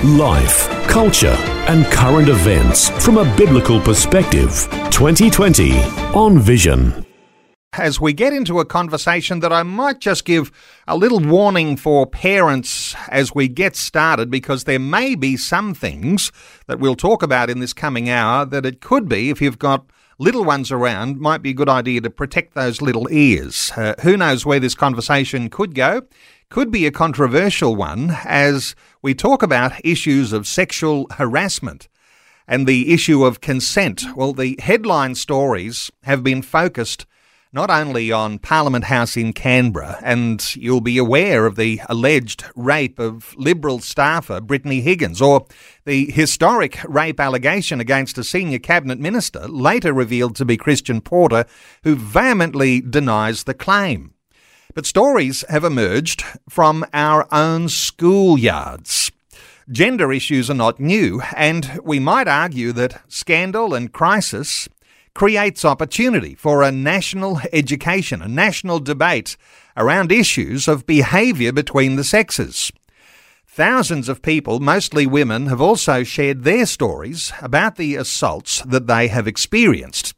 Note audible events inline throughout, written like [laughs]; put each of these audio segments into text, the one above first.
Life, culture, and current events from a biblical perspective. 2020 on Vision. As we get into a conversation that I might just give a little warning for parents as we get started, because there may be some things that we'll talk about in this coming hour that it could be, if you've got little ones around, might be a good idea to protect those little ears. Uh, who knows where this conversation could go? Could be a controversial one as we talk about issues of sexual harassment and the issue of consent. Well, the headline stories have been focused not only on Parliament House in Canberra, and you'll be aware of the alleged rape of Liberal staffer Brittany Higgins, or the historic rape allegation against a senior cabinet minister, later revealed to be Christian Porter, who vehemently denies the claim. But stories have emerged from our own schoolyards. Gender issues are not new, and we might argue that scandal and crisis creates opportunity for a national education, a national debate around issues of behaviour between the sexes. Thousands of people, mostly women, have also shared their stories about the assaults that they have experienced.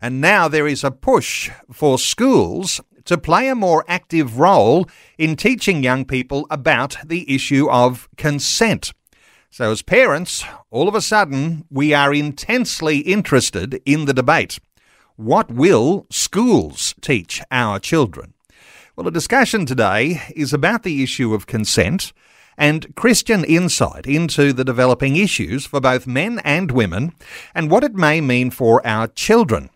And now there is a push for schools to play a more active role in teaching young people about the issue of consent. So, as parents, all of a sudden, we are intensely interested in the debate. What will schools teach our children? Well, the discussion today is about the issue of consent and Christian insight into the developing issues for both men and women and what it may mean for our children.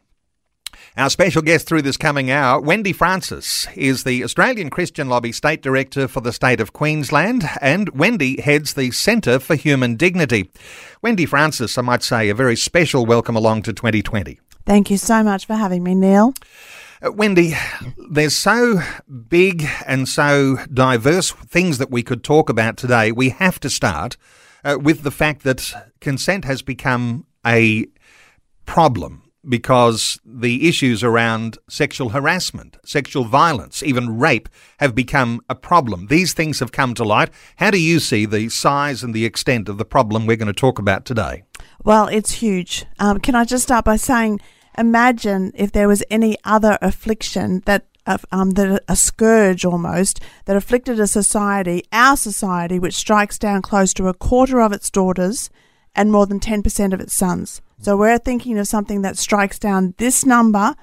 Our special guest through this coming hour, Wendy Francis, is the Australian Christian Lobby State Director for the state of Queensland, and Wendy heads the Centre for Human Dignity. Wendy Francis, I might say, a very special welcome along to 2020. Thank you so much for having me, Neil. Uh, Wendy, there's so big and so diverse things that we could talk about today. We have to start uh, with the fact that consent has become a problem because the issues around sexual harassment, sexual violence, even rape have become a problem. These things have come to light. How do you see the size and the extent of the problem we're going to talk about today? Well, it's huge. Um, can I just start by saying, imagine if there was any other affliction that um, that a scourge almost that afflicted a society, our society, which strikes down close to a quarter of its daughters and more than 10% of its sons. So we're thinking of something that strikes down this number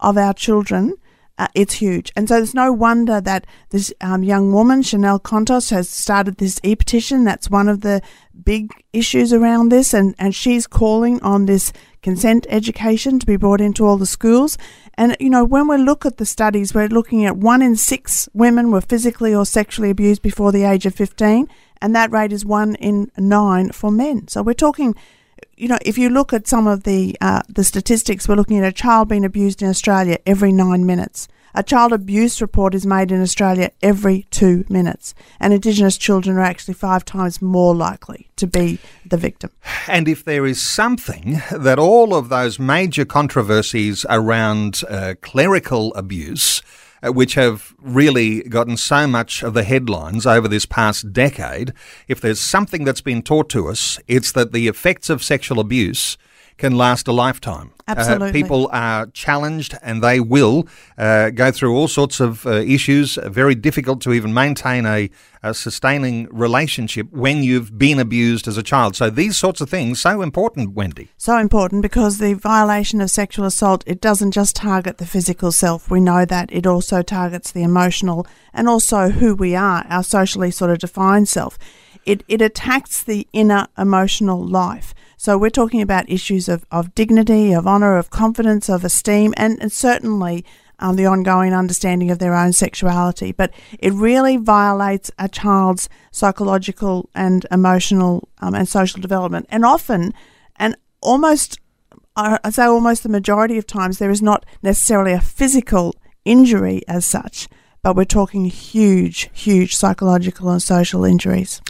of our children. Uh, it's huge. And so it's no wonder that this um, young woman, Chanel Contos, has started this e petition. That's one of the big issues around this. And, and she's calling on this consent education to be brought into all the schools. And, you know, when we look at the studies, we're looking at one in six women were physically or sexually abused before the age of 15. And that rate is one in nine for men. So we're talking you know, if you look at some of the uh, the statistics, we're looking at a child being abused in Australia every nine minutes. A child abuse report is made in Australia every two minutes, and Indigenous children are actually five times more likely to be the victim. And if there is something that all of those major controversies around uh, clerical abuse Uh, which have really gotten so much of the headlines over this past decade, if there's something that's been taught to us, it's that the effects of sexual abuse can last a lifetime. Uh, Absolutely. Uh, people are challenged and they will uh, go through all sorts of uh, issues, very difficult to even maintain a, a, sustaining relationship when you've been abused as a child. So these sorts of things, so important, Wendy. So important because the violation of sexual assault, it doesn't just target the physical self. We know that. It also targets the emotional and also who we are, our socially sort of defined self. It, it attacks the inner emotional life. So we're talking about issues of, of dignity, of honour, of confidence, of esteem, and, and certainly um, the ongoing understanding of their own sexuality. But it really violates a child's psychological and emotional um, and social development. And often, and almost I say almost the majority of times there is not necessarily a physical injury as such, but we're talking huge, huge psychological and social injuries.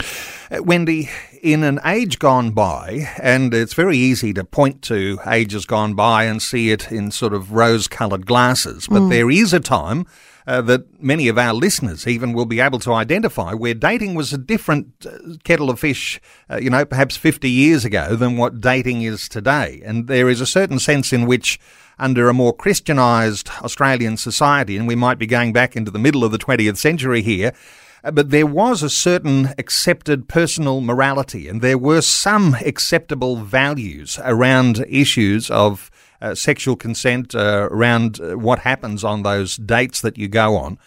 Uh, Wendy, in an age gone by, and it's very easy to point to ages gone by and see it in sort of rose coloured glasses, but there is a time. Uh, that many of our listeners even will be able to identify where dating was a different uh, kettle of fish, uh, you know, perhaps 50 years ago than what dating is today. And there is a certain sense in which under a more Christianised Australian society, and we might be going back into the middle of the 20th century here, but there was a certain accepted personal morality, and there were some acceptable values around issues of uh, sexual consent, uh, around uh, what happens on those dates that you go on.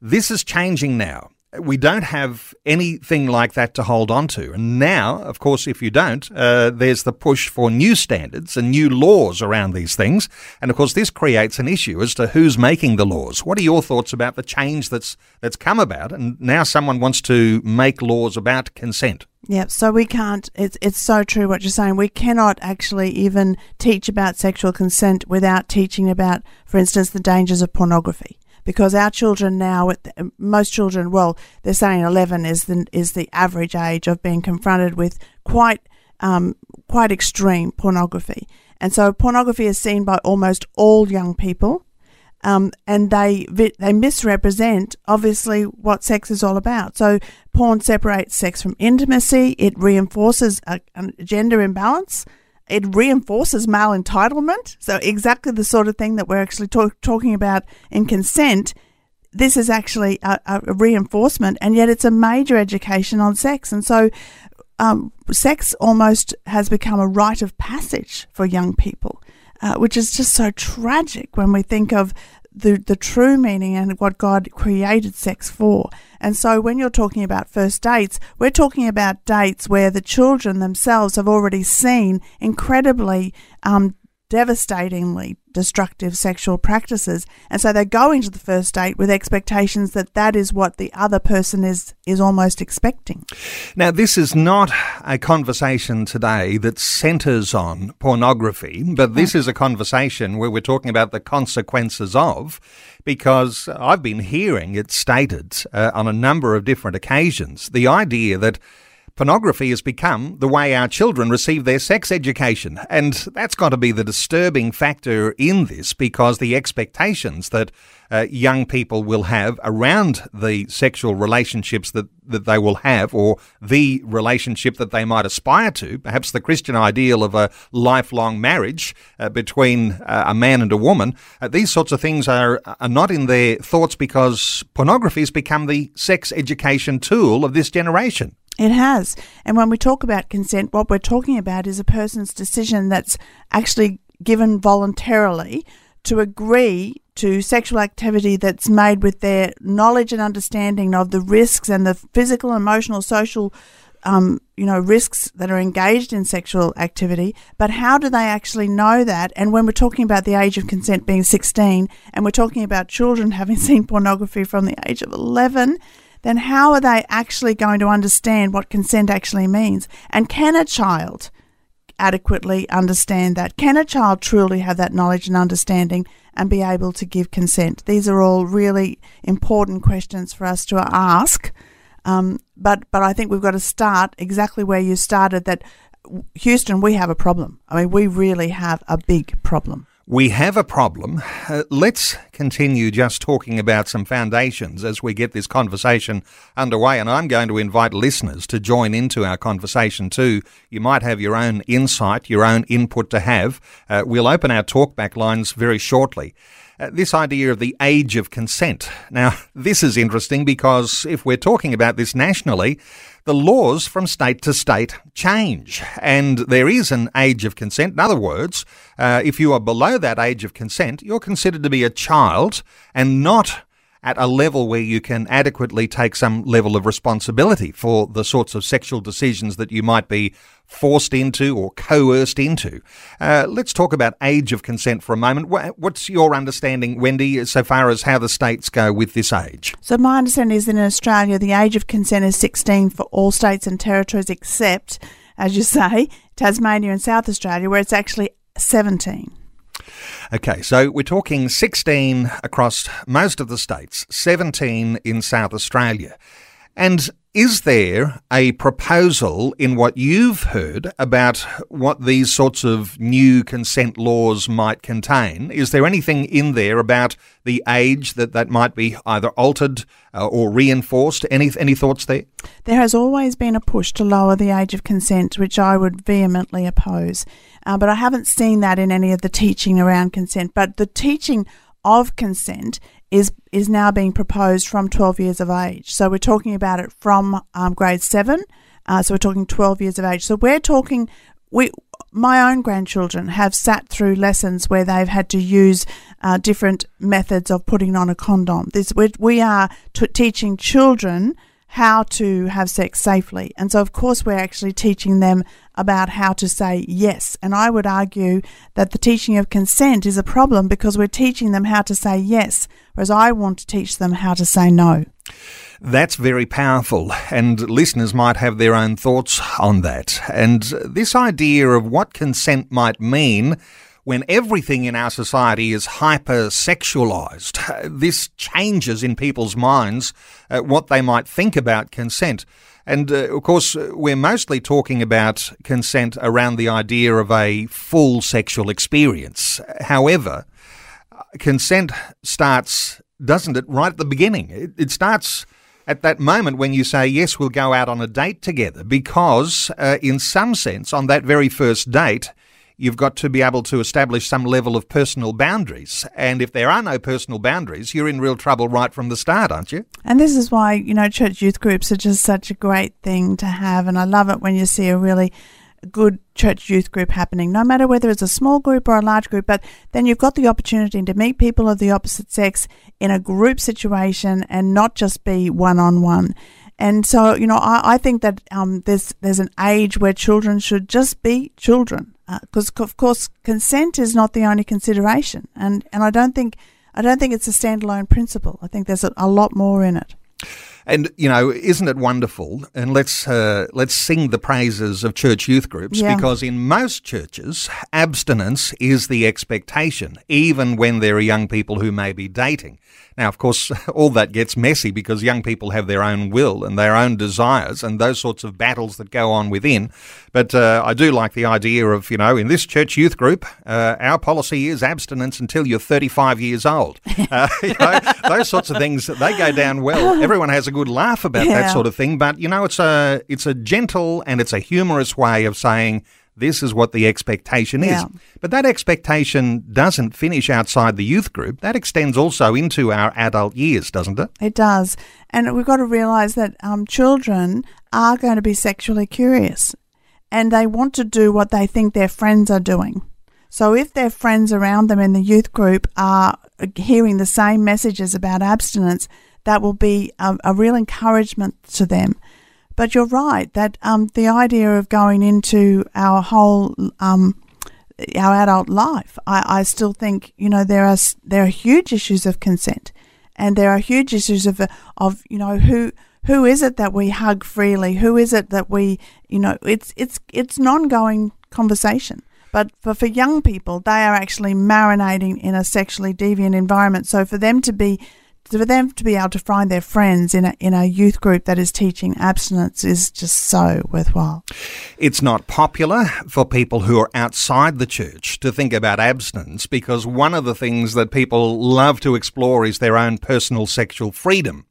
This is changing now. We don't have anything like that to hold on to. And now, of course, if you don't, uh, there's the push for new standards and new laws around these things. And of course, this creates an issue as to who's making the laws. What are your thoughts about the change that's that's come about? And now someone wants to make laws about consent. Yeah, so we can't. It's it's so true what you're saying. We cannot actually even teach about sexual consent without teaching about, for instance, the dangers of pornography. Because our children now, most children, well, they're saying 11 is the is the average age of being confronted with quite um, quite extreme pornography, and so pornography is seen by almost all young people um, and they they misrepresent obviously what sex is all about. So porn separates sex from intimacy. It reinforces a, a gender imbalance. It reinforces male entitlement. So exactly the sort of thing that we're actually talk- talking about in consent. This is actually a, a reinforcement, and yet it's a major education on sex. And so um, sex almost has become a rite of passage for young people, uh, which is just so tragic when we think of the the true meaning and what God created sex for. And so when you're talking about first dates, we're talking about dates where the children themselves have already seen incredibly um, devastatingly destructive sexual practices. And so they go into the first date with expectations that that is what the other person is is almost expecting. Now, this is not a conversation today that centres on pornography, but this is a conversation where we're talking about the consequences of, because I've been hearing it stated uh, on a number of different occasions. The idea that. Pornography has become the way our children receive their sex education. And that's got to be the disturbing factor in this because the expectations that uh, young people will have around the sexual relationships that, that they will have or the relationship that they might aspire to, perhaps the Christian ideal of a lifelong marriage uh, between uh, a man and a woman, uh, these sorts of things are, are not in their thoughts because pornography has become the sex education tool of this generation. It has. And when we talk about consent, what we're talking about is a person's decision that's actually given voluntarily to agree to sexual activity that's made with their knowledge and understanding of the risks and the physical, emotional, social, um, you know, risks that are engaged in sexual activity. But how do they actually know that? And when we're talking about the age of consent being 16, and we're talking about children [laughs] having seen pornography from the age of 11, then how are they actually going to understand what consent actually means? And can a child adequately understand that? Can a child truly have that knowledge and understanding and be able to give consent? These are all really important questions for us to ask. Um, but but I think we've got to start exactly where you started. That Houston, we have a problem. I mean, we really have a big problem. We have a problem. Uh, let's continue just talking about some foundations as we get this conversation underway. And I'm going to invite listeners to join into our conversation too. You might have your own insight, your own input to have. Uh, we'll open our talkback lines very shortly. Uh, this idea of the age of consent. Now, [laughs] this is interesting because if we're talking about this nationally, the laws from state to state change, and there is an age of consent. In other words, uh, if you are below that age of consent, you're considered to be a child and not at a level where you can adequately take some level of responsibility for the sorts of sexual decisions that you might be forced into or coerced into. Uh, let's talk about age of consent for a moment. What's your understanding, Wendy, so far as how the states go with this age? So my understanding is that in Australia, the age of consent is 16 for all states and territories, except, as you [laughs] say, Tasmania and South Australia, where it's actually 17. Okay, so we're talking 16 across most of the states, 17 in South Australia. And is there a proposal in what you've heard about what these sorts of new consent laws might contain? Is there anything in there about the age that that might be either altered uh, or reinforced? Any any thoughts there? There has always been a push to lower the age of consent, which I would vehemently oppose. Uh, but I haven't seen that in any of the teaching around consent. But the teaching of consent is is now being proposed from 12 years of age. So we're talking about it from um, grade seven. Uh, so we're talking 12 years of age. So we're talking we. My own grandchildren have sat through lessons where they've had to use uh, different methods of putting on a condom. This we, we are t- teaching children how to have sex safely. And so, of course, we're actually teaching them about how to say yes. And I would argue that the teaching of consent is a problem because we're teaching them how to say yes, whereas I want to teach them how to say no. That's very powerful, and listeners might have their own thoughts on that. And this idea of what consent might mean when everything in our society is hyper-sexualized. [laughs] This changes in people's minds uh, what they might think about consent. And uh, of course, we're mostly talking about consent around the idea of a full sexual experience. However, consent starts, doesn't it, right at the beginning? It, it starts at that moment when you say, Yes, we'll go out on a date together, because uh, in some sense, on that very first date, you've got to be able to establish some level of personal boundaries. And if there are no personal boundaries, you're in real trouble right from the start, aren't you? And this is why, you know, church youth groups are just such a great thing to have. And I love it when you see a really good church youth group happening, no matter whether it's a small group or a large group. But then you've got the opportunity to meet people of the opposite sex in a group situation and not just be one on one. And so, you know, I, I think that um, there's there's an age where children should just be children because uh, of course consent is not the only consideration, and and I don't think I don't think it's a standalone principle. I think there's a, a lot more in it. And you know, isn't it wonderful? And let's uh, let's sing the praises of church youth groups yeah. because in most churches, abstinence is the expectation, even when there are young people who may be dating. Now, of course, [laughs] all that gets messy because young people have their own will and their own desires and those sorts of battles that go on within. But uh, I do like the idea of, you know, in this church youth group, uh, our policy is abstinence until you're 35 years old. [laughs] Uh, you know, those sorts of things, they go down well. Everyone has a good laugh about yeah. that sort of thing. But, you know, it's a, it's a gentle and it's a humorous way of saying, this is what the expectation is. Yeah. But that expectation doesn't finish outside the youth group. That extends also into our adult years, doesn't it? It does. And we've got to realise that um, children are going to be sexually curious and they want to do what they think their friends are doing. So if their friends around them in the youth group are hearing the same messages about abstinence, that will be a, a real encouragement to them. But you're right that um, the idea of going into our whole um, our adult life, I, I still think you know there are there are huge issues of consent, and there are huge issues of of you know who who is it that we hug freely? Who is it that we you know it's it's it's an ongoing conversation. But for, for young people, they are actually marinating in a sexually deviant environment. So for them to be for them to be able to find their friends in a, in a youth group that is teaching abstinence is just so worthwhile. It's not popular for people who are outside the church to think about abstinence because one of the things that people love to explore is their own personal sexual freedom.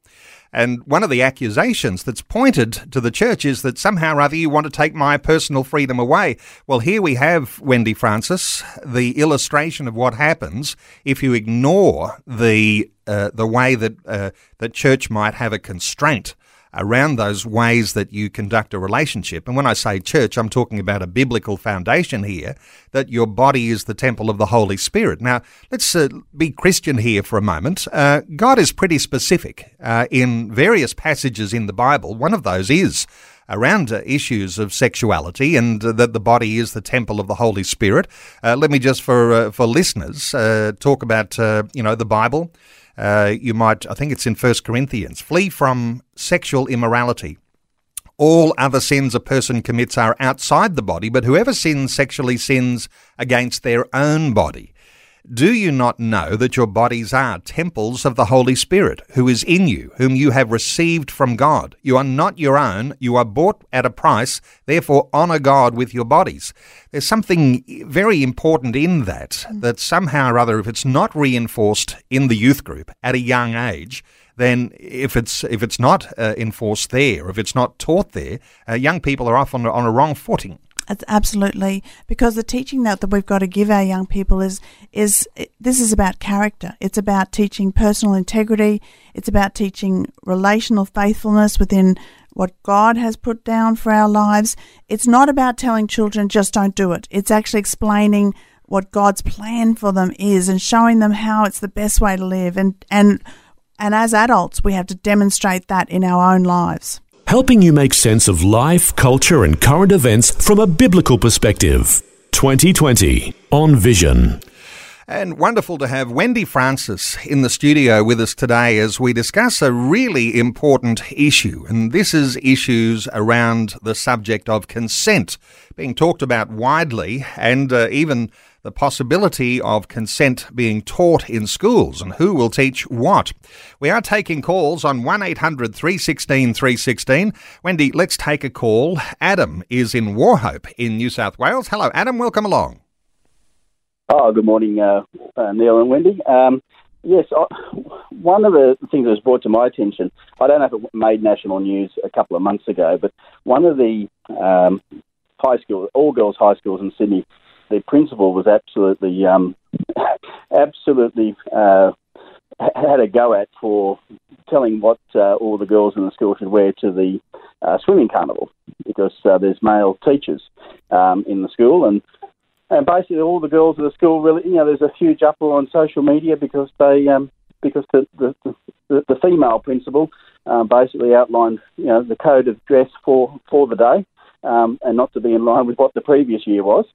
And one of the accusations that's pointed to the church is that somehow or other you want to take my personal freedom away. Well, here we have, Wendy Francis, the illustration of what happens if you ignore the, uh, the way that, uh, that church might have a constraint around those ways that you conduct a relationship. And when I say church, I'm talking about a biblical foundation here that your body is the temple of the Holy Spirit. Now, let's uh, be Christian here for a moment. Uh, God is pretty specific uh, in various passages in the Bible. One of those is around uh, issues of sexuality and uh, that the body is the temple of the Holy Spirit. Uh, let me just, for uh, for listeners, uh, talk about uh, you know the Bible. Uh, you might, I think it's in First Corinthians, flee from sexual immorality. all other sins a person commits are outside the body, but whoever sins sexually sins against their own body. Do you not know that your bodies are temples of the Holy Spirit, who is in you, whom you have received from God? You are not your own, you are bought at a price, therefore honour God with your bodies. There's something very important in that, that somehow or other, if it's not reinforced in the youth group at a young age, then if it's if it's not uh, enforced there, if it's not taught there, uh, young people are often on a wrong footing. Absolutely because the teaching that, that we've got to give our young people is is this is about character. It's about teaching personal integrity. It's about teaching relational faithfulness within what God has put down for our lives. It's not about telling children just don't do it. It's actually explaining what God's plan for them is and showing them how it's the best way to live and and and as adults we have to demonstrate that in our own lives helping you make sense of life, culture, and current events from a biblical perspective. 2020 on Vision. And wonderful to have Wendy Francis in the studio with us today as we discuss a really important issue. And this is issues around the subject of consent being talked about widely and uh, even the possibility of consent being taught in schools and who will teach what. We are taking calls on 1800 316 316. Wendy, let's take a call. Adam is in Wauchope in New South Wales. Hello, Adam. Welcome along. Oh, good morning, uh, uh, Neil and Wendy. Um, yes, I, one of the things that was brought to my attention, I don't know if it made national news a couple of months ago, but one of the um, high schools, all girls high schools in Sydney the principal was absolutely, um, [laughs] absolutely uh, had a go at for telling what uh, all the girls in the school should wear to the uh, swimming carnival because uh, there's male teachers um, in the school. And and basically all the girls in the school really you know there's a huge uproar on social media because they um, because the the, the, the female principal um, basically outlined you know the code of dress for for the day um, and not to be in line with what the previous year was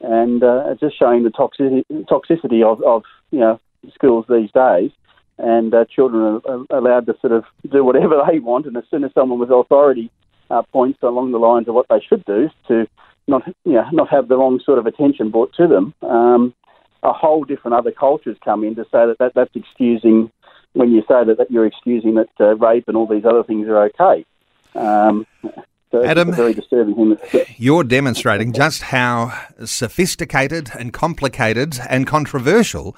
and uh, just showing the toxicity, toxicity of, of you know schools these days. And uh, children are, allowed to sort of do whatever [laughs] they want, and as soon as someone with authority uh, points along the lines of what they should do to not you know not have the wrong sort of attention brought to them, um, a whole different other cultures come in to say that, that that's excusing when you say that, that you're excusing that uh, rape and all these other things are okay. Um, so Adam, very disturbing. You're demonstrating just how sophisticated and complicated and controversial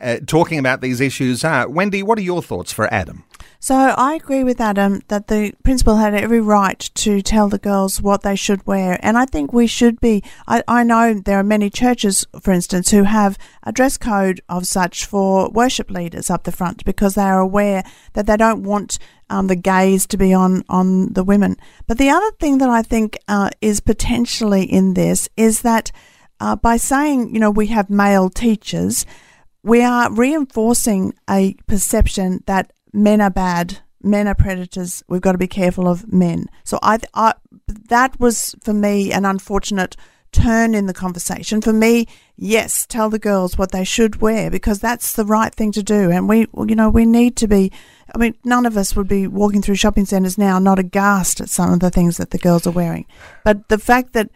uh, talking about these issues are. Wendy, what are your thoughts for Adam? So I agree with Adam that the principal had every right to tell the girls what they should wear. And I think we should be. I, I know there are many churches, for instance, who have a dress code of such for worship leaders up the front because they are aware that they don't want um, the gaze to be on, on the women. But the other thing that I think uh, is potentially in this is that uh, by saying, you know, we have male teachers, we are reinforcing a perception that men are bad, men are predators. We've got to be careful of men. So I, I that was for me an unfortunate turn in the conversation. For me, yes, tell the girls what they should wear because that's the right thing to do. And we, you know, we need to be. I mean, none of us would be walking through shopping centres now not aghast at some of the things that the girls are wearing. But the fact that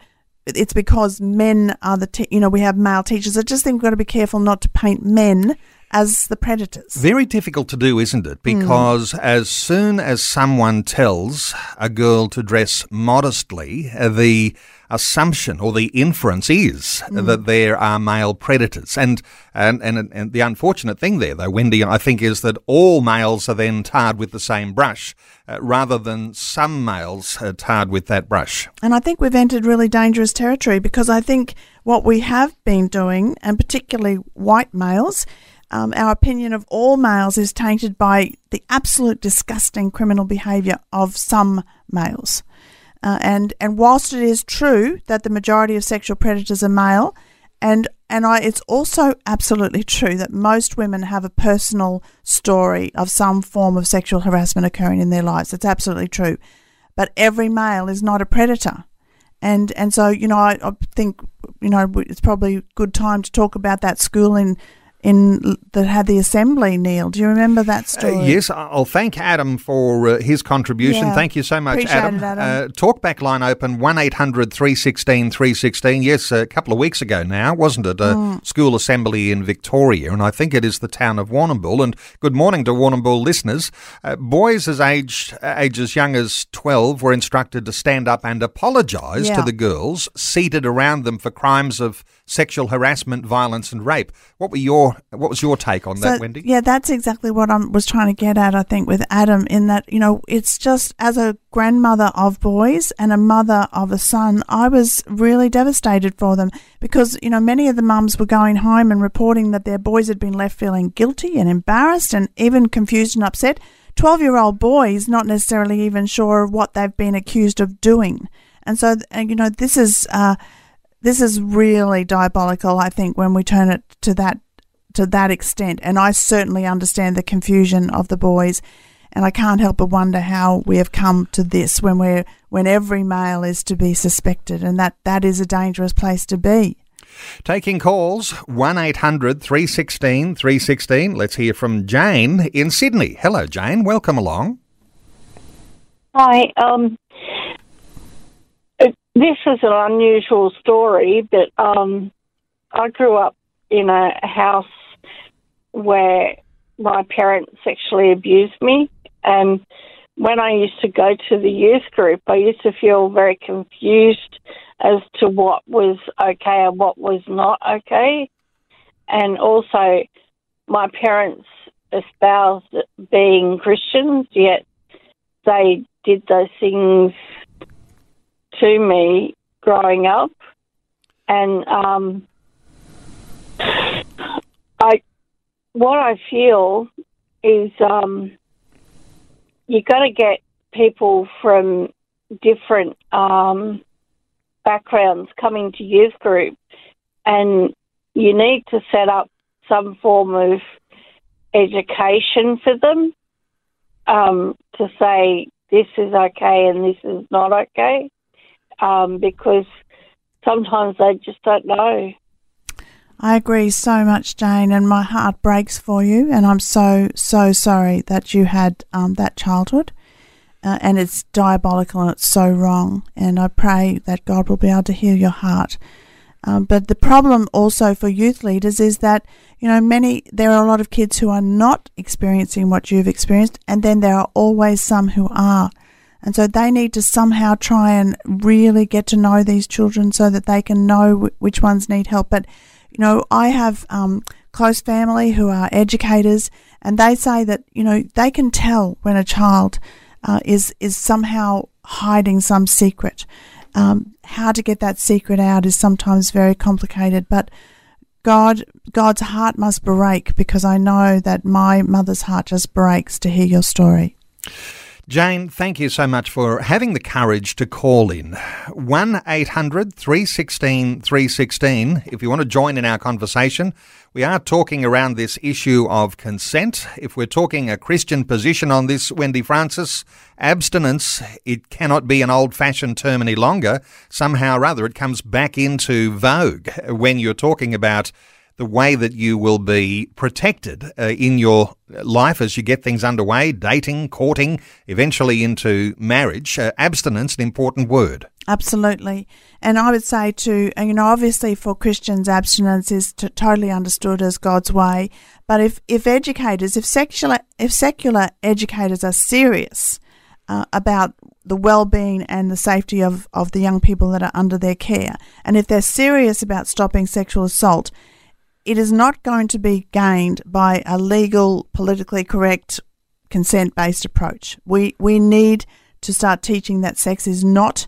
it's because men are the, te- you know, we have male teachers. I just think we've got to be careful not to paint men as the predators. Very difficult to do, isn't it? Hmm. Because mm. as soon as someone tells a girl to dress modestly, uh, the assumption or the inference is mm. that there are male predators. And, and, and, and the unfortunate thing there, though, Wendy, I think, is that all males are then tarred with the same brush uh, rather than some males are tarred with that brush. And I think we've entered really dangerous territory because I think what we have been doing, and particularly white males, um, our opinion of all males is tainted by the absolute disgusting criminal behaviour of some males. Uh, and and whilst it is true that the majority of sexual predators are male, and and I, it's also absolutely true that most women have a personal story of some form of sexual harassment occurring in their lives. It's absolutely true, but every male is not a predator, and and so you know I, I think you know it's probably a good time to talk about that school in in that had the assembly. Neil, do you remember that story? Uh, yes, I'll thank Adam for uh, his contribution. Yeah. Thank you so much, Appreciate Adam. it, Adam. Uh, talkback line open one 316 316. Yes, a couple of weeks ago now, wasn't it? A Mm. school assembly in Victoria, and I think it is the town of Warrnambool. And good morning to Warrnambool listeners. Uh, boys as aged ages young as 12 were instructed to stand up and apologise to the girls seated around them for crimes of sexual harassment, violence, and rape. What were your What was your take on that, Wendy? Yeah, that's exactly what I was trying to get at, I think, with Adam, in that, you know, it's just as a grandmother of boys and a mother of a son, I was really devastated for them because, you know, many of the mums were going home and reporting that their boys had been left feeling guilty and embarrassed and even confused and upset. 12 year old boys not necessarily even sure of what they've been accused of doing. And so, you know, this is. Uh, this is really diabolical, I think, when we turn it to that to that extent. And I certainly understand the confusion of the boys, and I can't help but wonder how we have come to this when we're when every male is to be suspected, and that that is a dangerous place to be. Taking calls, 1 800 316 316. Let's hear from Jane in Sydney. Hello, Jane. Welcome along. Hi. Um, this is an unusual story, but um, I grew up in a house where my parents sexually abused me, and when I used to go to the youth group, I used to feel very confused as to what was okay and what was not okay, and also my parents espoused being Christians, yet they did those things to me growing up, and um, I what I feel is um, you got to get people from different um, backgrounds coming to youth group, and you need to set up some form of education for them um, to say this is okay and this is not okay, um, because sometimes they just don't know. I agree so much, Jane, and my heart breaks for you. And I'm so, so sorry that you had um, that childhood. Uh, and it's diabolical and it's so wrong. And I pray that God will be able to heal your heart. Um, but the problem also for youth leaders is that, you know, many, there are a lot of kids who are not experiencing what you've experienced, and then there are always some who are. And so they need to somehow try and really get to know these children so that they can know wh- which ones need help. But you know, I have um, close family who are educators, and they say that you know they can tell when a child uh, is is somehow hiding some secret. Um, how to get that secret out is sometimes very complicated, but God God's heart must break because I know that my mother's heart just breaks to hear your story. Jane, thank you so much for having the courage to call in. 1 800 316 316. If you want to join in our conversation, we are talking around this issue of consent. If we're talking a Christian position on this, Wendy Francis, abstinence, it cannot be an old fashioned term any longer. Somehow or other, it comes back into vogue when you're talking about the way that you will be protected uh, in your life as you get things underway, dating, courting, eventually into marriage. Uh, abstinence, an important word. Absolutely. And I would say too, you know, obviously for Christians, abstinence is t- totally understood as God's way. But if, if educators, if secular, if secular educators are serious uh, about the well-being and the safety of, of the young people that are under their care, and if they're serious about stopping sexual assault, it is not going to be gained by a legal, politically correct, consent-based approach. We we need to start teaching that sex is not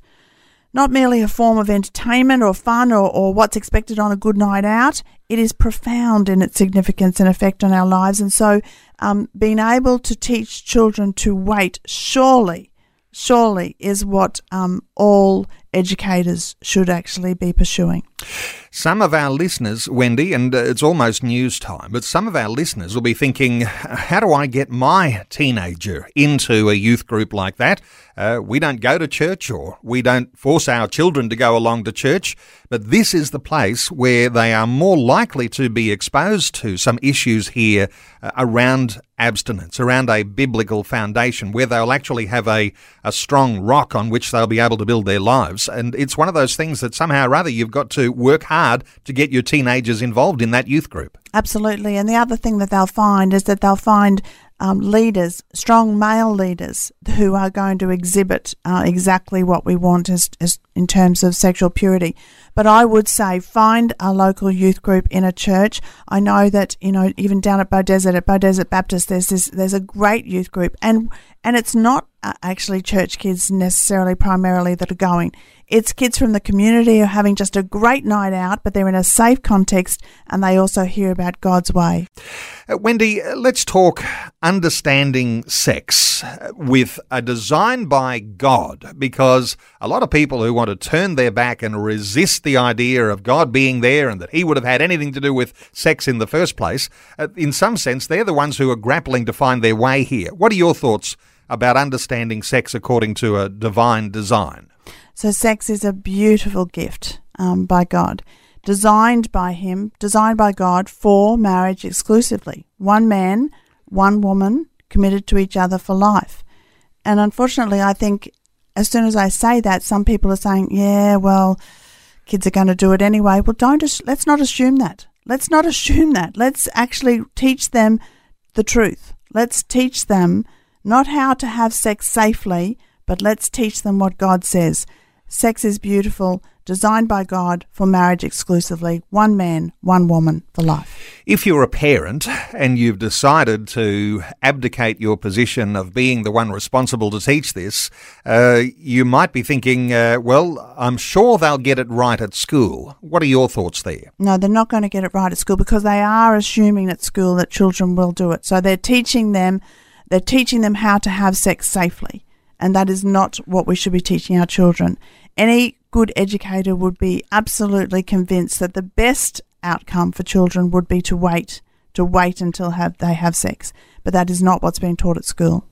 not merely a form of entertainment or fun or, or what's expected on a good night out. It is profound in its significance and effect on our lives. And so, um, being able to teach children to wait, surely, surely is what um, all educators should actually be pursuing. Some of our listeners, Wendy, and uh, it's almost news time, but some of our listeners will be thinking, how do I get my teenager into a youth group like that? Uh, we don't go to church or we don't force our children to go along to church, but this is the place where they are more likely to be exposed to some issues here uh, around abstinence, around a biblical foundation, where they'll actually have a, a strong rock on which they'll be able to build their lives. And it's one of those things that somehow or other you've got to work hard to get your teenagers involved in that youth group. Absolutely. And the other thing that they'll find is that they'll find um, leaders, strong male leaders, who are going to exhibit uh, exactly what we want as, as in terms of sexual purity. But I would say find a local youth group in a church. I know that you know even down at Beaudesert at Beaudesert Baptist, there's this there's a great youth group, and and it's not uh, actually church kids necessarily primarily that are going. It's kids from the community who are having just a great night out, but they're in a safe context and they also hear about God's way. Uh, Wendy, uh, let's talk understanding sex with a design by God, because a lot of people who want to turn their back and resist the idea of God being there and that He would have had anything to do with sex in the first place, uh, in some sense, they're the ones who are grappling to find their way here. What are your thoughts about understanding sex according to a divine design? So, sex is a beautiful gift um, by God, designed by Him, designed by God for marriage exclusively. One man, one woman, committed to each other for life. And unfortunately, I think as soon as I say that, some people are saying, yeah, well, kids are going to do it anyway. Well, don't, let's not assume that. Let's not [laughs] assume that. Let's actually teach them the truth. Let's teach them not how to have sex safely, but let's teach them what God says. Sex is beautiful, designed by God for marriage exclusively, one man, one woman for life. If you're a parent and you've decided to abdicate your position of being the one responsible to teach this, uh, you might be thinking, uh, well, I'm sure they'll get it right at school. What are your thoughts there? No, they're not going to get it right at school because they are assuming at school that children will do it. So they're teaching them, they're teaching them how to have sex safely and that is not what we should be teaching our children. Any good educator would be absolutely convinced that the best outcome for children would be to wait, to wait until have, they have sex. But that is not what's being taught at school.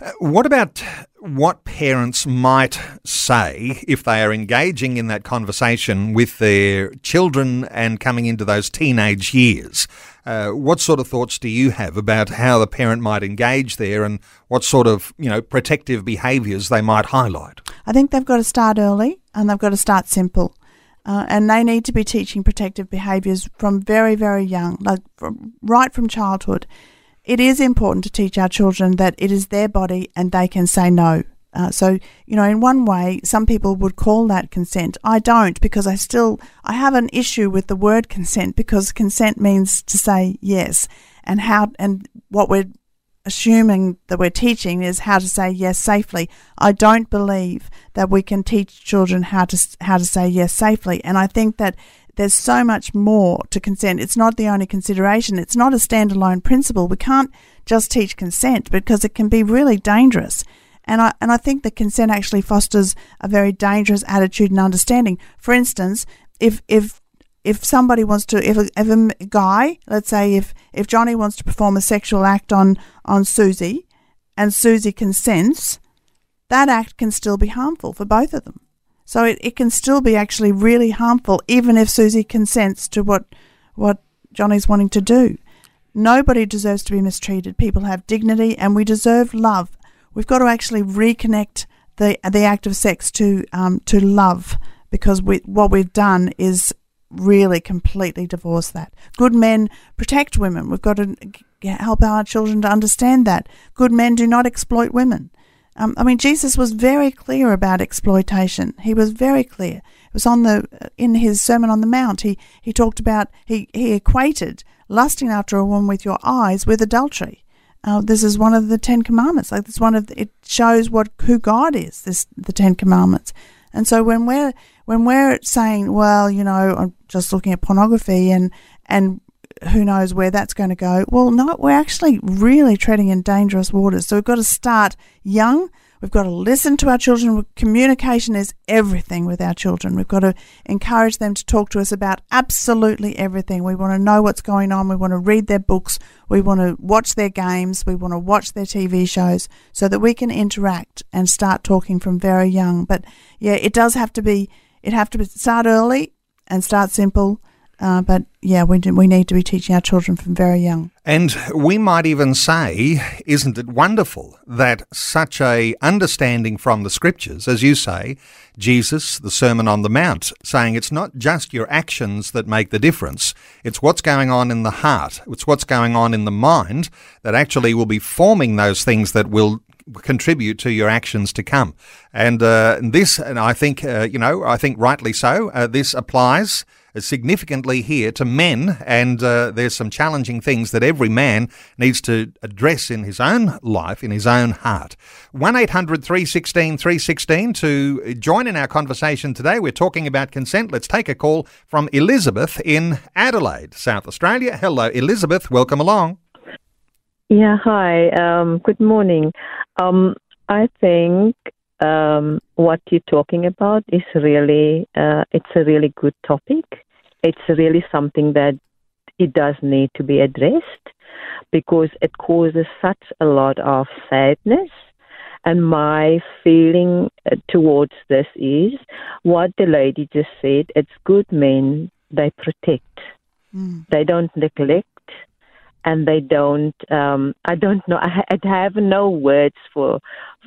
Uh, what about what parents might say if they are engaging in that conversation with their children and coming into those teenage years? Uh, what sort of thoughts do you have about how the parent might engage there and what sort of you know protective behaviours they might highlight? I think they've got to start early and they've got to start simple. Uh, and they need to be teaching protective behaviours from very, very young, like from, right from childhood. It is important to teach our children that it is their body and they can say no. Uh, so, you know, in one way, some people would call that consent. I don't because I still I have an issue with the word consent because consent means to say yes, and how and what we're assuming that we're teaching is how to say yes safely. I don't believe that we can teach children how to how to say yes safely, and I think that there's so much more to consent. It's not the only consideration. It's not a standalone principle. We can't just teach consent because it can be really dangerous. And I, and I think that consent actually fosters a very dangerous attitude and understanding. For instance, if, if, if somebody wants to, if a, if a guy, let's say if, if Johnny wants to perform a sexual act on, on Susie and Susie consents, that act can still be harmful for both of them. So it, it can still be actually really harmful even if Susie consents to what, what Johnny's wanting to do. Nobody deserves to be mistreated. People have dignity and we deserve love we've got to actually reconnect the the act of sex to um, to love because we, what we've done is really completely divorce that. Good men protect women. We've got to help our children to understand that. Good men do not exploit women. Um, I mean, Jesus was very clear about exploitation. He was very clear. It was on the in his Sermon on the Mount. He he talked about he he equated lusting after a woman with your eyes with adultery. Uh, this is one of the Ten Commandments. Like this one of the, it shows what who God is. This the Ten Commandments. And so when we're when we're saying, well, you know, I'm just looking at pornography and and who knows where that's going to go. Well, no, we're actually really treading in dangerous waters. So we've got to start young We've got to listen to our children. Communication is everything with our children. We've got to encourage them to talk to us about absolutely everything. We want to know what's going on. We want to read their books. We want to watch their games. We want to watch their TV shows so that we can interact and start talking from very young. But yeah, it does have to be, it have to start early and start simple uh, but yeah, we, do, we need to be teaching our children from very young. And we might even say, isn't it wonderful that such a understanding from the scriptures, as you say, Jesus, the Sermon on the Mount, saying it's not just your actions that make the difference, it's what's going on in the heart, it's what's going on in the mind that actually will be forming those things that will contribute to your actions to come. And uh, this, and I think, uh, you know, I think rightly so, uh, this applies significantly here to men, and uh, there's some challenging things that every man needs to address in his own life, in his own heart. 1 800 316 316 to join in our conversation today. We're talking about consent. Let's take a call from Elizabeth in Adelaide, South Australia. Hello, Elizabeth. Welcome along. Yeah, hi. Um, good morning. Um, I think um, what you're talking about is really uh, it's a really good topic it's really something that it does need to be addressed because it causes such a lot of sadness. And my feeling uh, towards this is what the lady just said it's good men, they protect, mm. they don't neglect. And they don't. Um, I don't know. I, I have no words for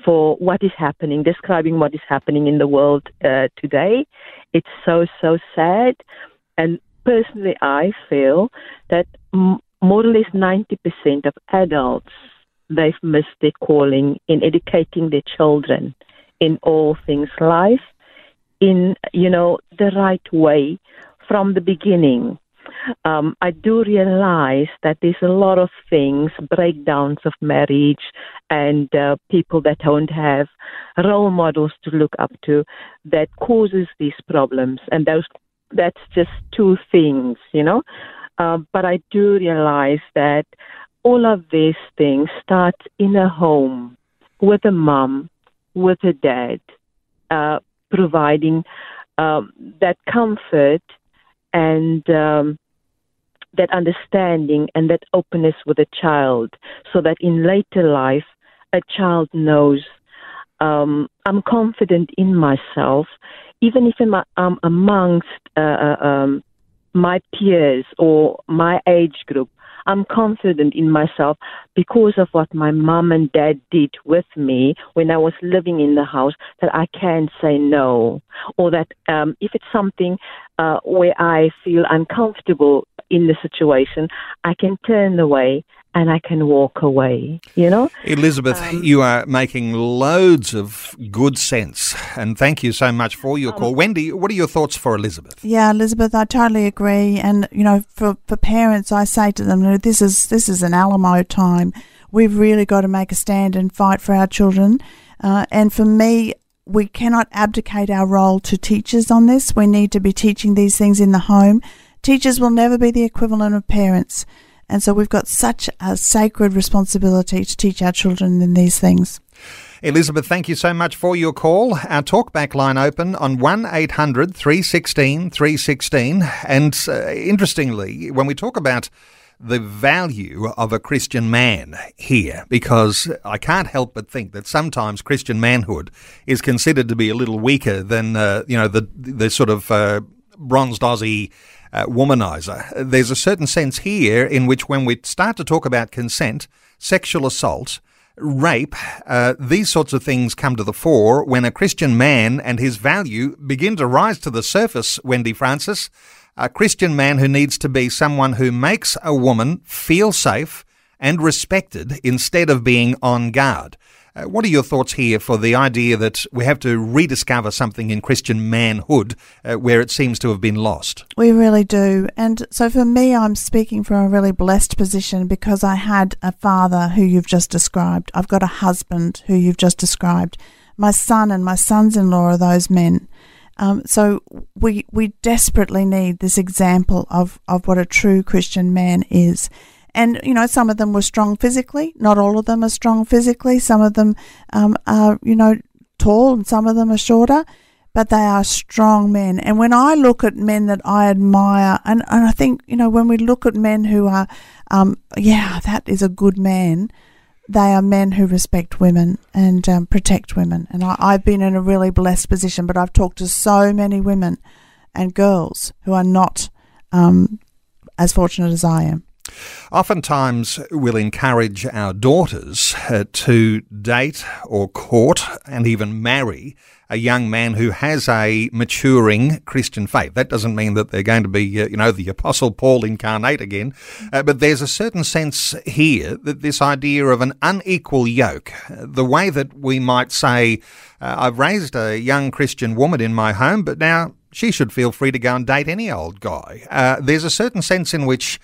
for what is happening, describing what is happening in the world uh, today. It's so so sad. And personally, I feel that m- more or less 90% of adults, they've missed their calling in educating their children in all things life in, you know, the right way from the beginning. Um, I do realize that there's a lot of things, breakdowns of marriage, and uh, people that don't have role models to look up to, that causes these problems. And those that's just two things, you know. Uh, but I do realize that all of these things start in a home with a mom, with a dad, uh, providing um, that comfort and um, that understanding and that openness with a child, so that in later life, a child knows um, I'm confident in myself even if I'm um, amongst uh, uh, um, my peers or my age group, I'm confident in myself because of what my mom and dad did with me when I was living in the house that I can say no. Or that um, if it's something uh, where I feel uncomfortable in the situation, I can turn away and I can walk away, you know? Elizabeth, um, you are making loads of good sense, and thank you so much for your um, call. Wendy, what are your thoughts for Elizabeth? Yeah, Elizabeth, I totally agree. And, you know, for, for parents, I say to them, this is, this is an Alamo time. We've really got to make a stand and fight for our children. Uh, and for me, we cannot abdicate our role to teachers on this. We need to be teaching these things in the home. Teachers will never be the equivalent of parents. And so we've got such a sacred responsibility to teach our children in these things. Elizabeth, thank you so much for your call. Our talkback line open on 1 800 316 316. And uh, interestingly, when we talk about the value of a Christian man here, because I can't help but think that sometimes Christian manhood is considered to be a little weaker than, uh, you know, the, the sort of uh, bronzed Aussie uh, womanizer. There's a certain sense here in which when we start to talk about consent, sexual assault, rape, uh, these sorts of things come to the fore when a Christian man and his value begin to rise to the surface, Wendy Francis. A Christian man who needs to be someone who makes a woman feel safe and respected instead of being on guard. Uh, what are your thoughts here for the idea that we have to rediscover something in Christian manhood uh, where it seems to have been lost? We really do. And so for me, I'm speaking from a really blessed position because I had a father who you've just described. I've got a husband who you've just described. My son and my sons in law are those men. Um, so we we desperately need this example of, of what a true Christian man is. And, you know, some of them were strong physically. Not all of them are strong physically. Some of them um, are, you know, tall and some of them are shorter, but they are strong men. And when I look at men that I admire, and, and I think, you know, when we look at men who are, um, yeah, that is a good man, they are men who respect women and um, protect women. And I, I've been in a really blessed position, but I've talked to so many women and girls who are not um, as fortunate as I am. Oftentimes, we'll encourage our daughters uh, to date or court and even marry a young man who has a maturing Christian faith. That doesn't mean that they're going to be, uh, you know, the Apostle Paul incarnate again, uh, but there's a certain sense here that this idea of an unequal yoke, the way that we might say, uh, I've raised a young Christian woman in my home, but now she should feel free to go and date any old guy. Uh, there's a certain sense in which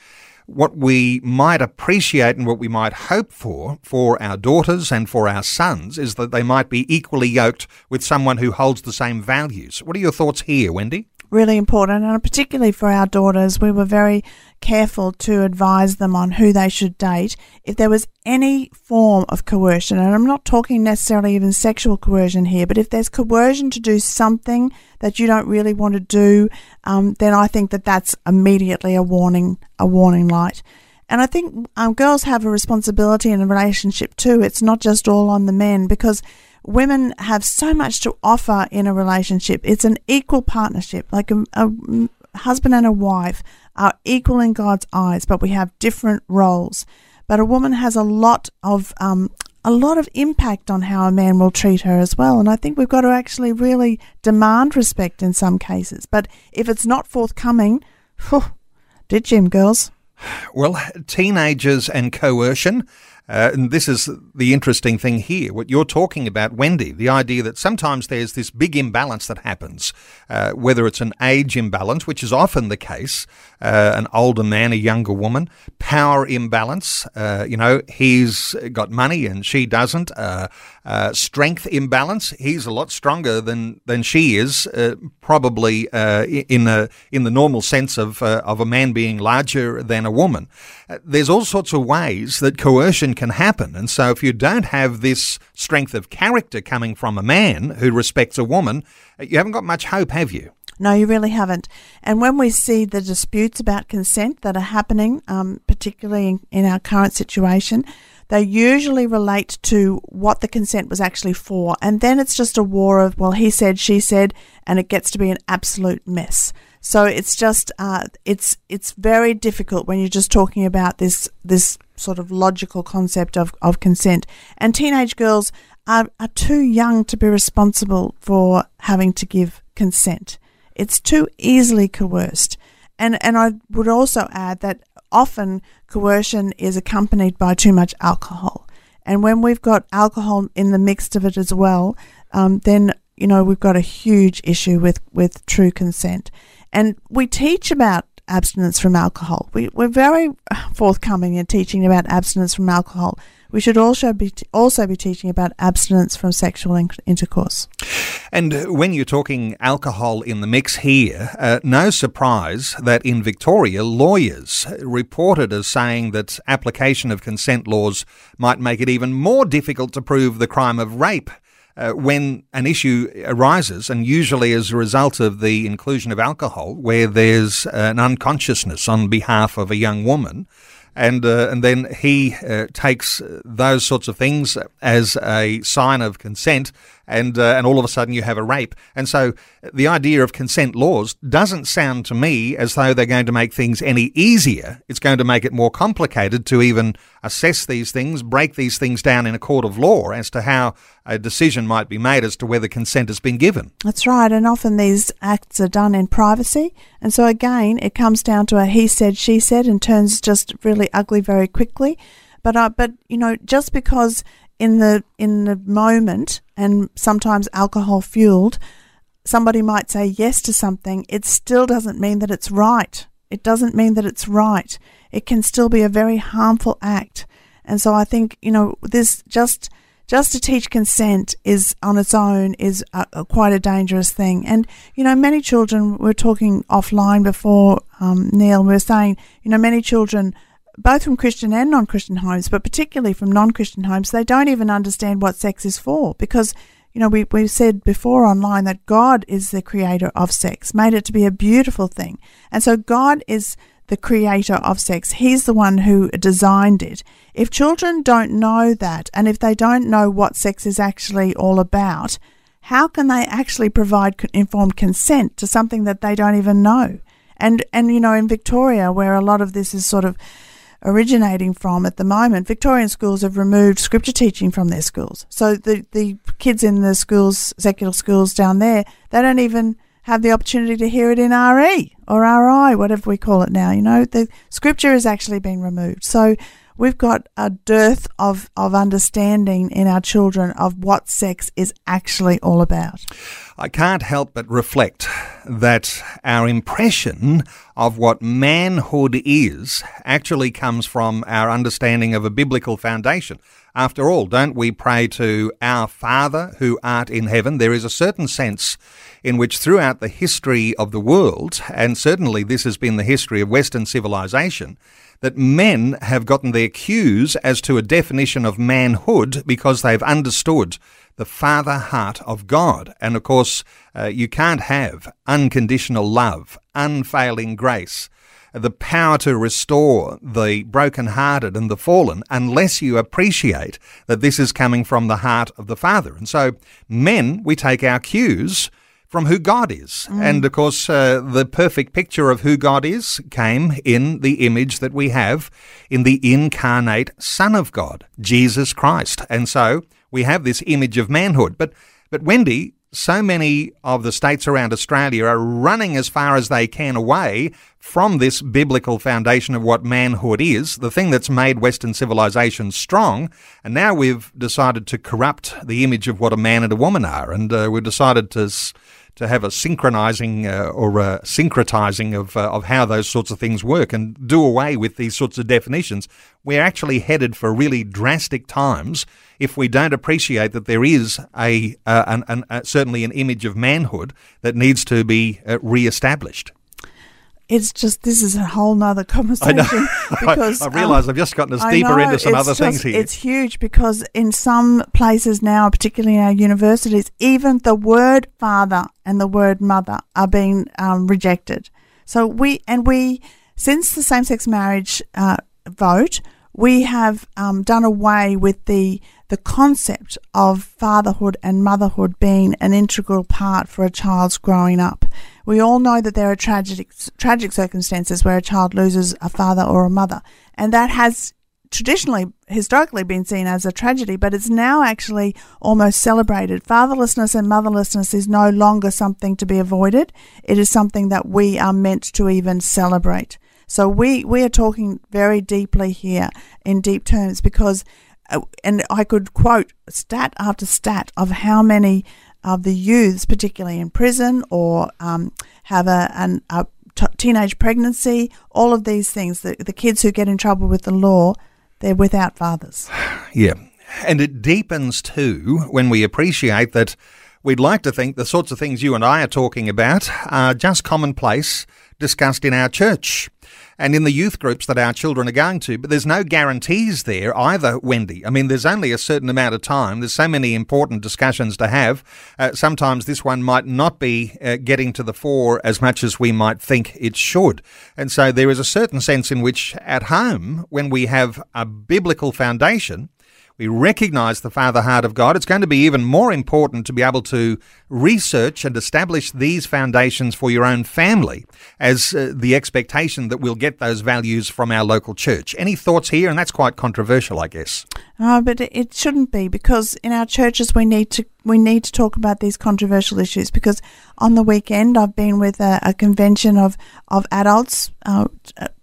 what we might appreciate and what we might hope for for our daughters and for our sons is that they might be equally yoked with someone who holds the same values. What are your thoughts here, Wendy? Really important, and particularly for our daughters, we were very careful to advise them on who they should date. If there was any form of coercion, and I'm not talking necessarily even sexual coercion here, but if there's coercion to do something that you don't really want to do, um, then I think that that's immediately a warning, a warning light. And I think um, girls have a responsibility in a relationship too. It's not just all on the men because women have so much to offer in a relationship. It's an equal partnership, like a, a husband and a wife are equal in God's eyes, but we have different roles. But a woman has a lot of um, a lot of impact on how a man will treat her as well. And I think we've got to actually really demand respect in some cases. But if it's not forthcoming, whew, did Jim, girls? Well, teenagers and coercion uh, and this is the interesting thing here. What you're talking about, Wendy, the idea that sometimes there's this big imbalance that happens, uh, whether it's an age imbalance, which is often the case, uh, an older man, a younger woman, power imbalance, uh, you know, he's got money and she doesn't, uh, uh, strength imbalance, he's a lot stronger than, than she is, probably in, a, in the normal sense of, of a man being larger than a woman. there's all sorts of ways that coercion can happen. And so if you don't have this strength of character coming from a man who respects a woman, you haven't got much hope, have you? No, you really haven't. And when we see the disputes about consent that are happening, um, particularly in, in our current situation, they usually relate to what the consent was actually for. And then it's just a war of, well, he said, she said, and it gets to be an absolute mess. So it's just uh, it's it's very difficult when you're just talking about this this sort of logical concept of, of consent. And teenage girls are, are too young to be responsible for having to give consent. It's too easily coerced. And and I would also add that often coercion is accompanied by too much alcohol. And when we've got alcohol in the mix of it as well, um, then you know we've got a huge issue with with true consent. And we teach about abstinence from alcohol. We, we're very forthcoming in teaching about abstinence from alcohol. We should also be t- also be teaching about abstinence from sexual in- intercourse. And when you're talking alcohol in the mix here, uh, no surprise that in Victoria, lawyers reported as saying that application of consent laws might make it even more difficult to prove the crime of rape uh, when an issue arises, and usually as a result of the inclusion of alcohol, where there's an unconsciousness on behalf of a young woman, and uh, and then he uh, takes those sorts of things as a sign of consent, and uh, and all of a sudden you have a rape. And so the idea of consent laws doesn't sound to me as though they're going to make things any easier. It's going to make it more complicated to even assess these things, break these things down in a court of law as to how a decision might be made as to whether consent has been given. That's right, and often these acts are done in privacy, and so again it comes down to a he said she said and turns just really ugly very quickly. But uh, but you know just because in the in the moment and sometimes alcohol fueled somebody might say yes to something it still doesn't mean that it's right. It doesn't mean that it's right. It can still be a very harmful act. And so i think you know this just just to teach consent is on its own is a, a, quite a dangerous thing. And you know many children we are talking offline before um, neil we were saying you know many children both from Christian and non Christian homes, but particularly from non Christian homes, they don't even understand what sex is for because, you know, we, we've said before online that God is the creator of sex, made it to be a beautiful thing. And so God is the creator of sex. He's the one who designed it. If children don't know that, and if they don't know what sex is actually all about, how can they actually provide informed consent to something that they don't even know? And and you know, in Victoria, where a lot of this is sort of originating from at the moment, Victorian schools have removed scripture teaching from their schools. So the the kids in the schools, secular schools down there, they don't even have the opportunity to hear it in RE or RI, whatever we call it now. You know, the scripture has actually been removed. So we've got a dearth of, of understanding in our children of what sex is actually all about. I can't help but reflect that our impression of what manhood is actually comes from our understanding of a biblical foundation. After all, don't we pray to our Father who art in heaven? There is a certain sense in which throughout the history of the world, and certainly this has been the history of Western civilization, that men have gotten their cues as to a definition of manhood because they've understood the father heart of God. And of course, uh, you can't have unconditional love, unfailing grace, the power to restore the broken-hearted and the fallen unless you appreciate that this is coming from the heart of the Father. And so, men, we take our cues from who God is. Mm. And of course, uh, the perfect picture of who God is came in the image that we have in the incarnate Son of God, Jesus Christ. And so we have this image of manhood. But, but Wendy, so many of the states around Australia are running as far as they can away from this biblical foundation of what manhood is, the thing that's made Western civilization strong. And now we've decided to corrupt the image of what a man and a woman are. And uh, we've decided to to have a synchronizing uh, or a syncretizing of, uh, of how those sorts of things work and do away with these sorts of definitions. We're actually headed for really drastic times if we don't appreciate that there is a, uh, an, an, uh, certainly an image of manhood that needs to be uh, re-established it's just this is a whole nother [laughs] conversation [laughs] I because I, I realise um, I've just gotten us deeper know, into some other just, things here. It's huge because in some places now, particularly in our universities, even the word father and the word mother are being um, rejected. So we and we since the same-sex marriage uh, vote, we have um, done away with the the concept of fatherhood and motherhood being an integral part for a child's growing up. We all know that there are tragic tragic circumstances where a child loses a father or a mother, and that has traditionally historically been seen as a tragedy, but it's now actually almost celebrated. Fatherlessness and motherlessness is no longer something to be avoided. It is something that we are meant to even celebrate. So we, we are talking very deeply here in deep terms because, uh, and I could quote stat after stat of how many of the youths, particularly in prison or um, have a, an, a t- teenage pregnancy, all of these things, the, the kids who get in trouble with the law, they're without fathers. [sighs] Yeah. And it deepens too when we appreciate that we'd like to think the sorts of things you and I are talking about are just commonplace discussed in our church and in the youth groups that our children are going to. But there's no guarantees there either, Wendy. I mean, there's only a certain amount of time. There's so many important discussions to have. Uh, sometimes this one might not be uh, getting to the fore as much as we might think it should. And so there is a certain sense in which at home, when we have a biblical foundation, we recognize the Father heart of God, it's going to be even more important to be able to research and establish these foundations for your own family as uh, the expectation that we'll get those values from our local church. Any thoughts here? And that's quite controversial, I guess. Oh, but it shouldn't be because in our churches we need to we need to talk about these controversial issues because on the weekend I've been with a, a convention of of adults uh,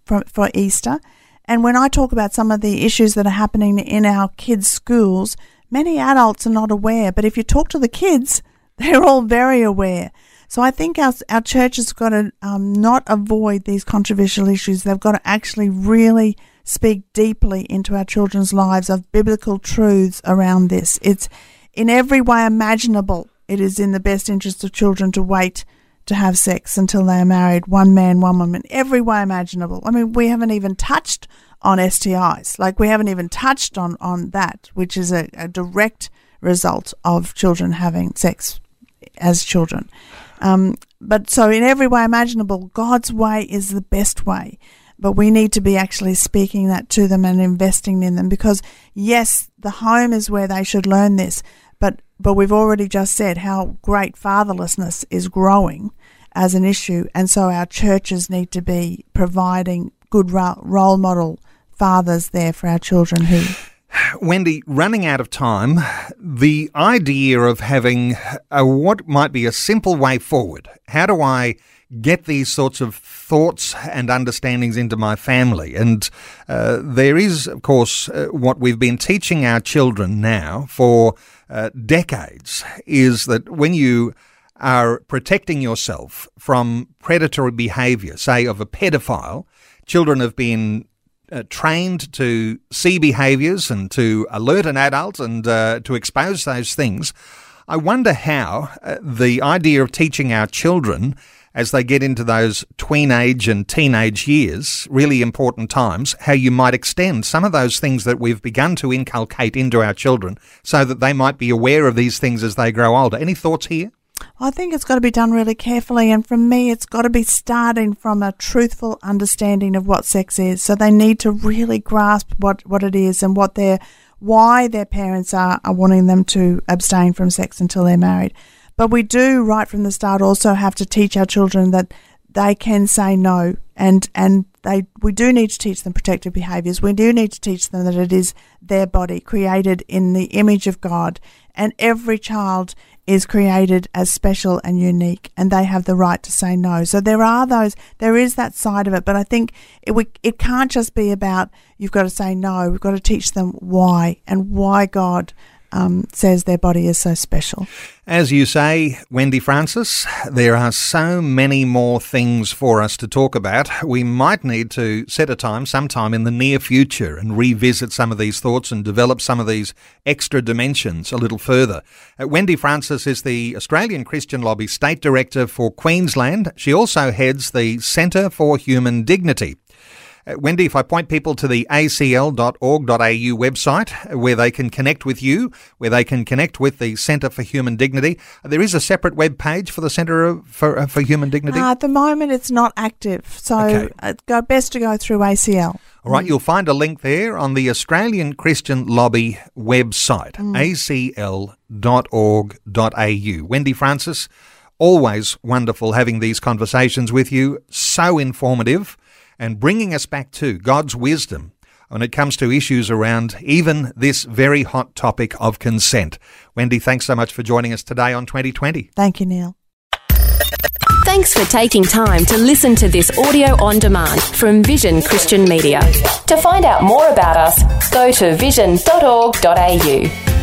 for, for Easter and when I talk about some of the issues that are happening in our kids' schools, many adults are not aware. But if you talk to the kids, [laughs] they're all very aware. So I think our, our church has got to um, not avoid these controversial issues. They've got to actually really speak deeply into our children's lives of biblical truths around this. It's in every way imaginable. It is in the best interest of children to wait to have sex until they are married, one man, one woman, every way imaginable. I mean, we haven't even touched on STIs. Like we haven't even touched on, on that, which is a, a direct result of children having sex as children. Um, but so, in every way imaginable, God's way is the best way. But we need to be actually speaking that to them and investing in them because, yes, the home is where they should learn this. But, but we've already just said how great fatherlessness is growing as an issue. And so our churches need to be providing good role model fathers there for our children who [sighs] Wendy, running out of time, the idea of having a, what might be a simple way forward. How do I get these sorts of thoughts and understandings into my family? And uh, there is, of course, uh, what we've been teaching our children now for uh, decades is that when you are protecting yourself from predatory behavior, say of a pedophile, children have been uh, trained to see behaviours and to alert an adult and uh, to expose those things. I wonder how uh, the idea of teaching our children as they get into those tweenage and teenage years, really important times, how you might extend some of those things that we've begun to inculcate into our children so that they might be aware of these things as they grow older. Any thoughts here? I think it's got to be done really carefully, and for me, it's got to be starting from a truthful understanding of what sex is. So they need to really grasp what, what it is and what their why their parents are, are wanting them to abstain from sex until they're married. But we do, right from the start, also have to teach our children that they can say no, and and they we do need to teach them protective behaviours. We do need to teach them that it is their body created in the image of God, and every child is created as special and unique and they have the right to say no. So there are those, there is that side of it, but I think it, we, it can't just be about you've got to say no. We've got to teach them why and why God um, says their body is so special. As you say, Wendy Francis, there are so many more things for us to talk about. We might need to set a time sometime in the near future and revisit some of these thoughts and develop some of these extra dimensions a little further. Uh, Wendy Francis is the Australian Christian Lobby State Director for Queensland. She also heads the Centre for Human Dignity. Uh, Wendy, if I point people to the acl.org.au website where they can connect with you, where they can connect with the Centre for Human Dignity, there is a separate web page for the Centre for, uh, for Human Dignity? Uh, at the moment, it's not active, so okay. it's uh, best to go through ACL. All right, mm. you'll find a link there on the Australian Christian Lobby website, mm. acl.org.au. Wendy Francis, always wonderful having these conversations with you, so informative and bringing us back to God's wisdom when it comes to issues around even this very hot topic of consent. Wendy, thanks so much for joining us today on 2020. Thank you, Neil. Thanks for taking time to listen to this audio on demand from Vision Christian Media. To find out more about us, go to vision.org.au.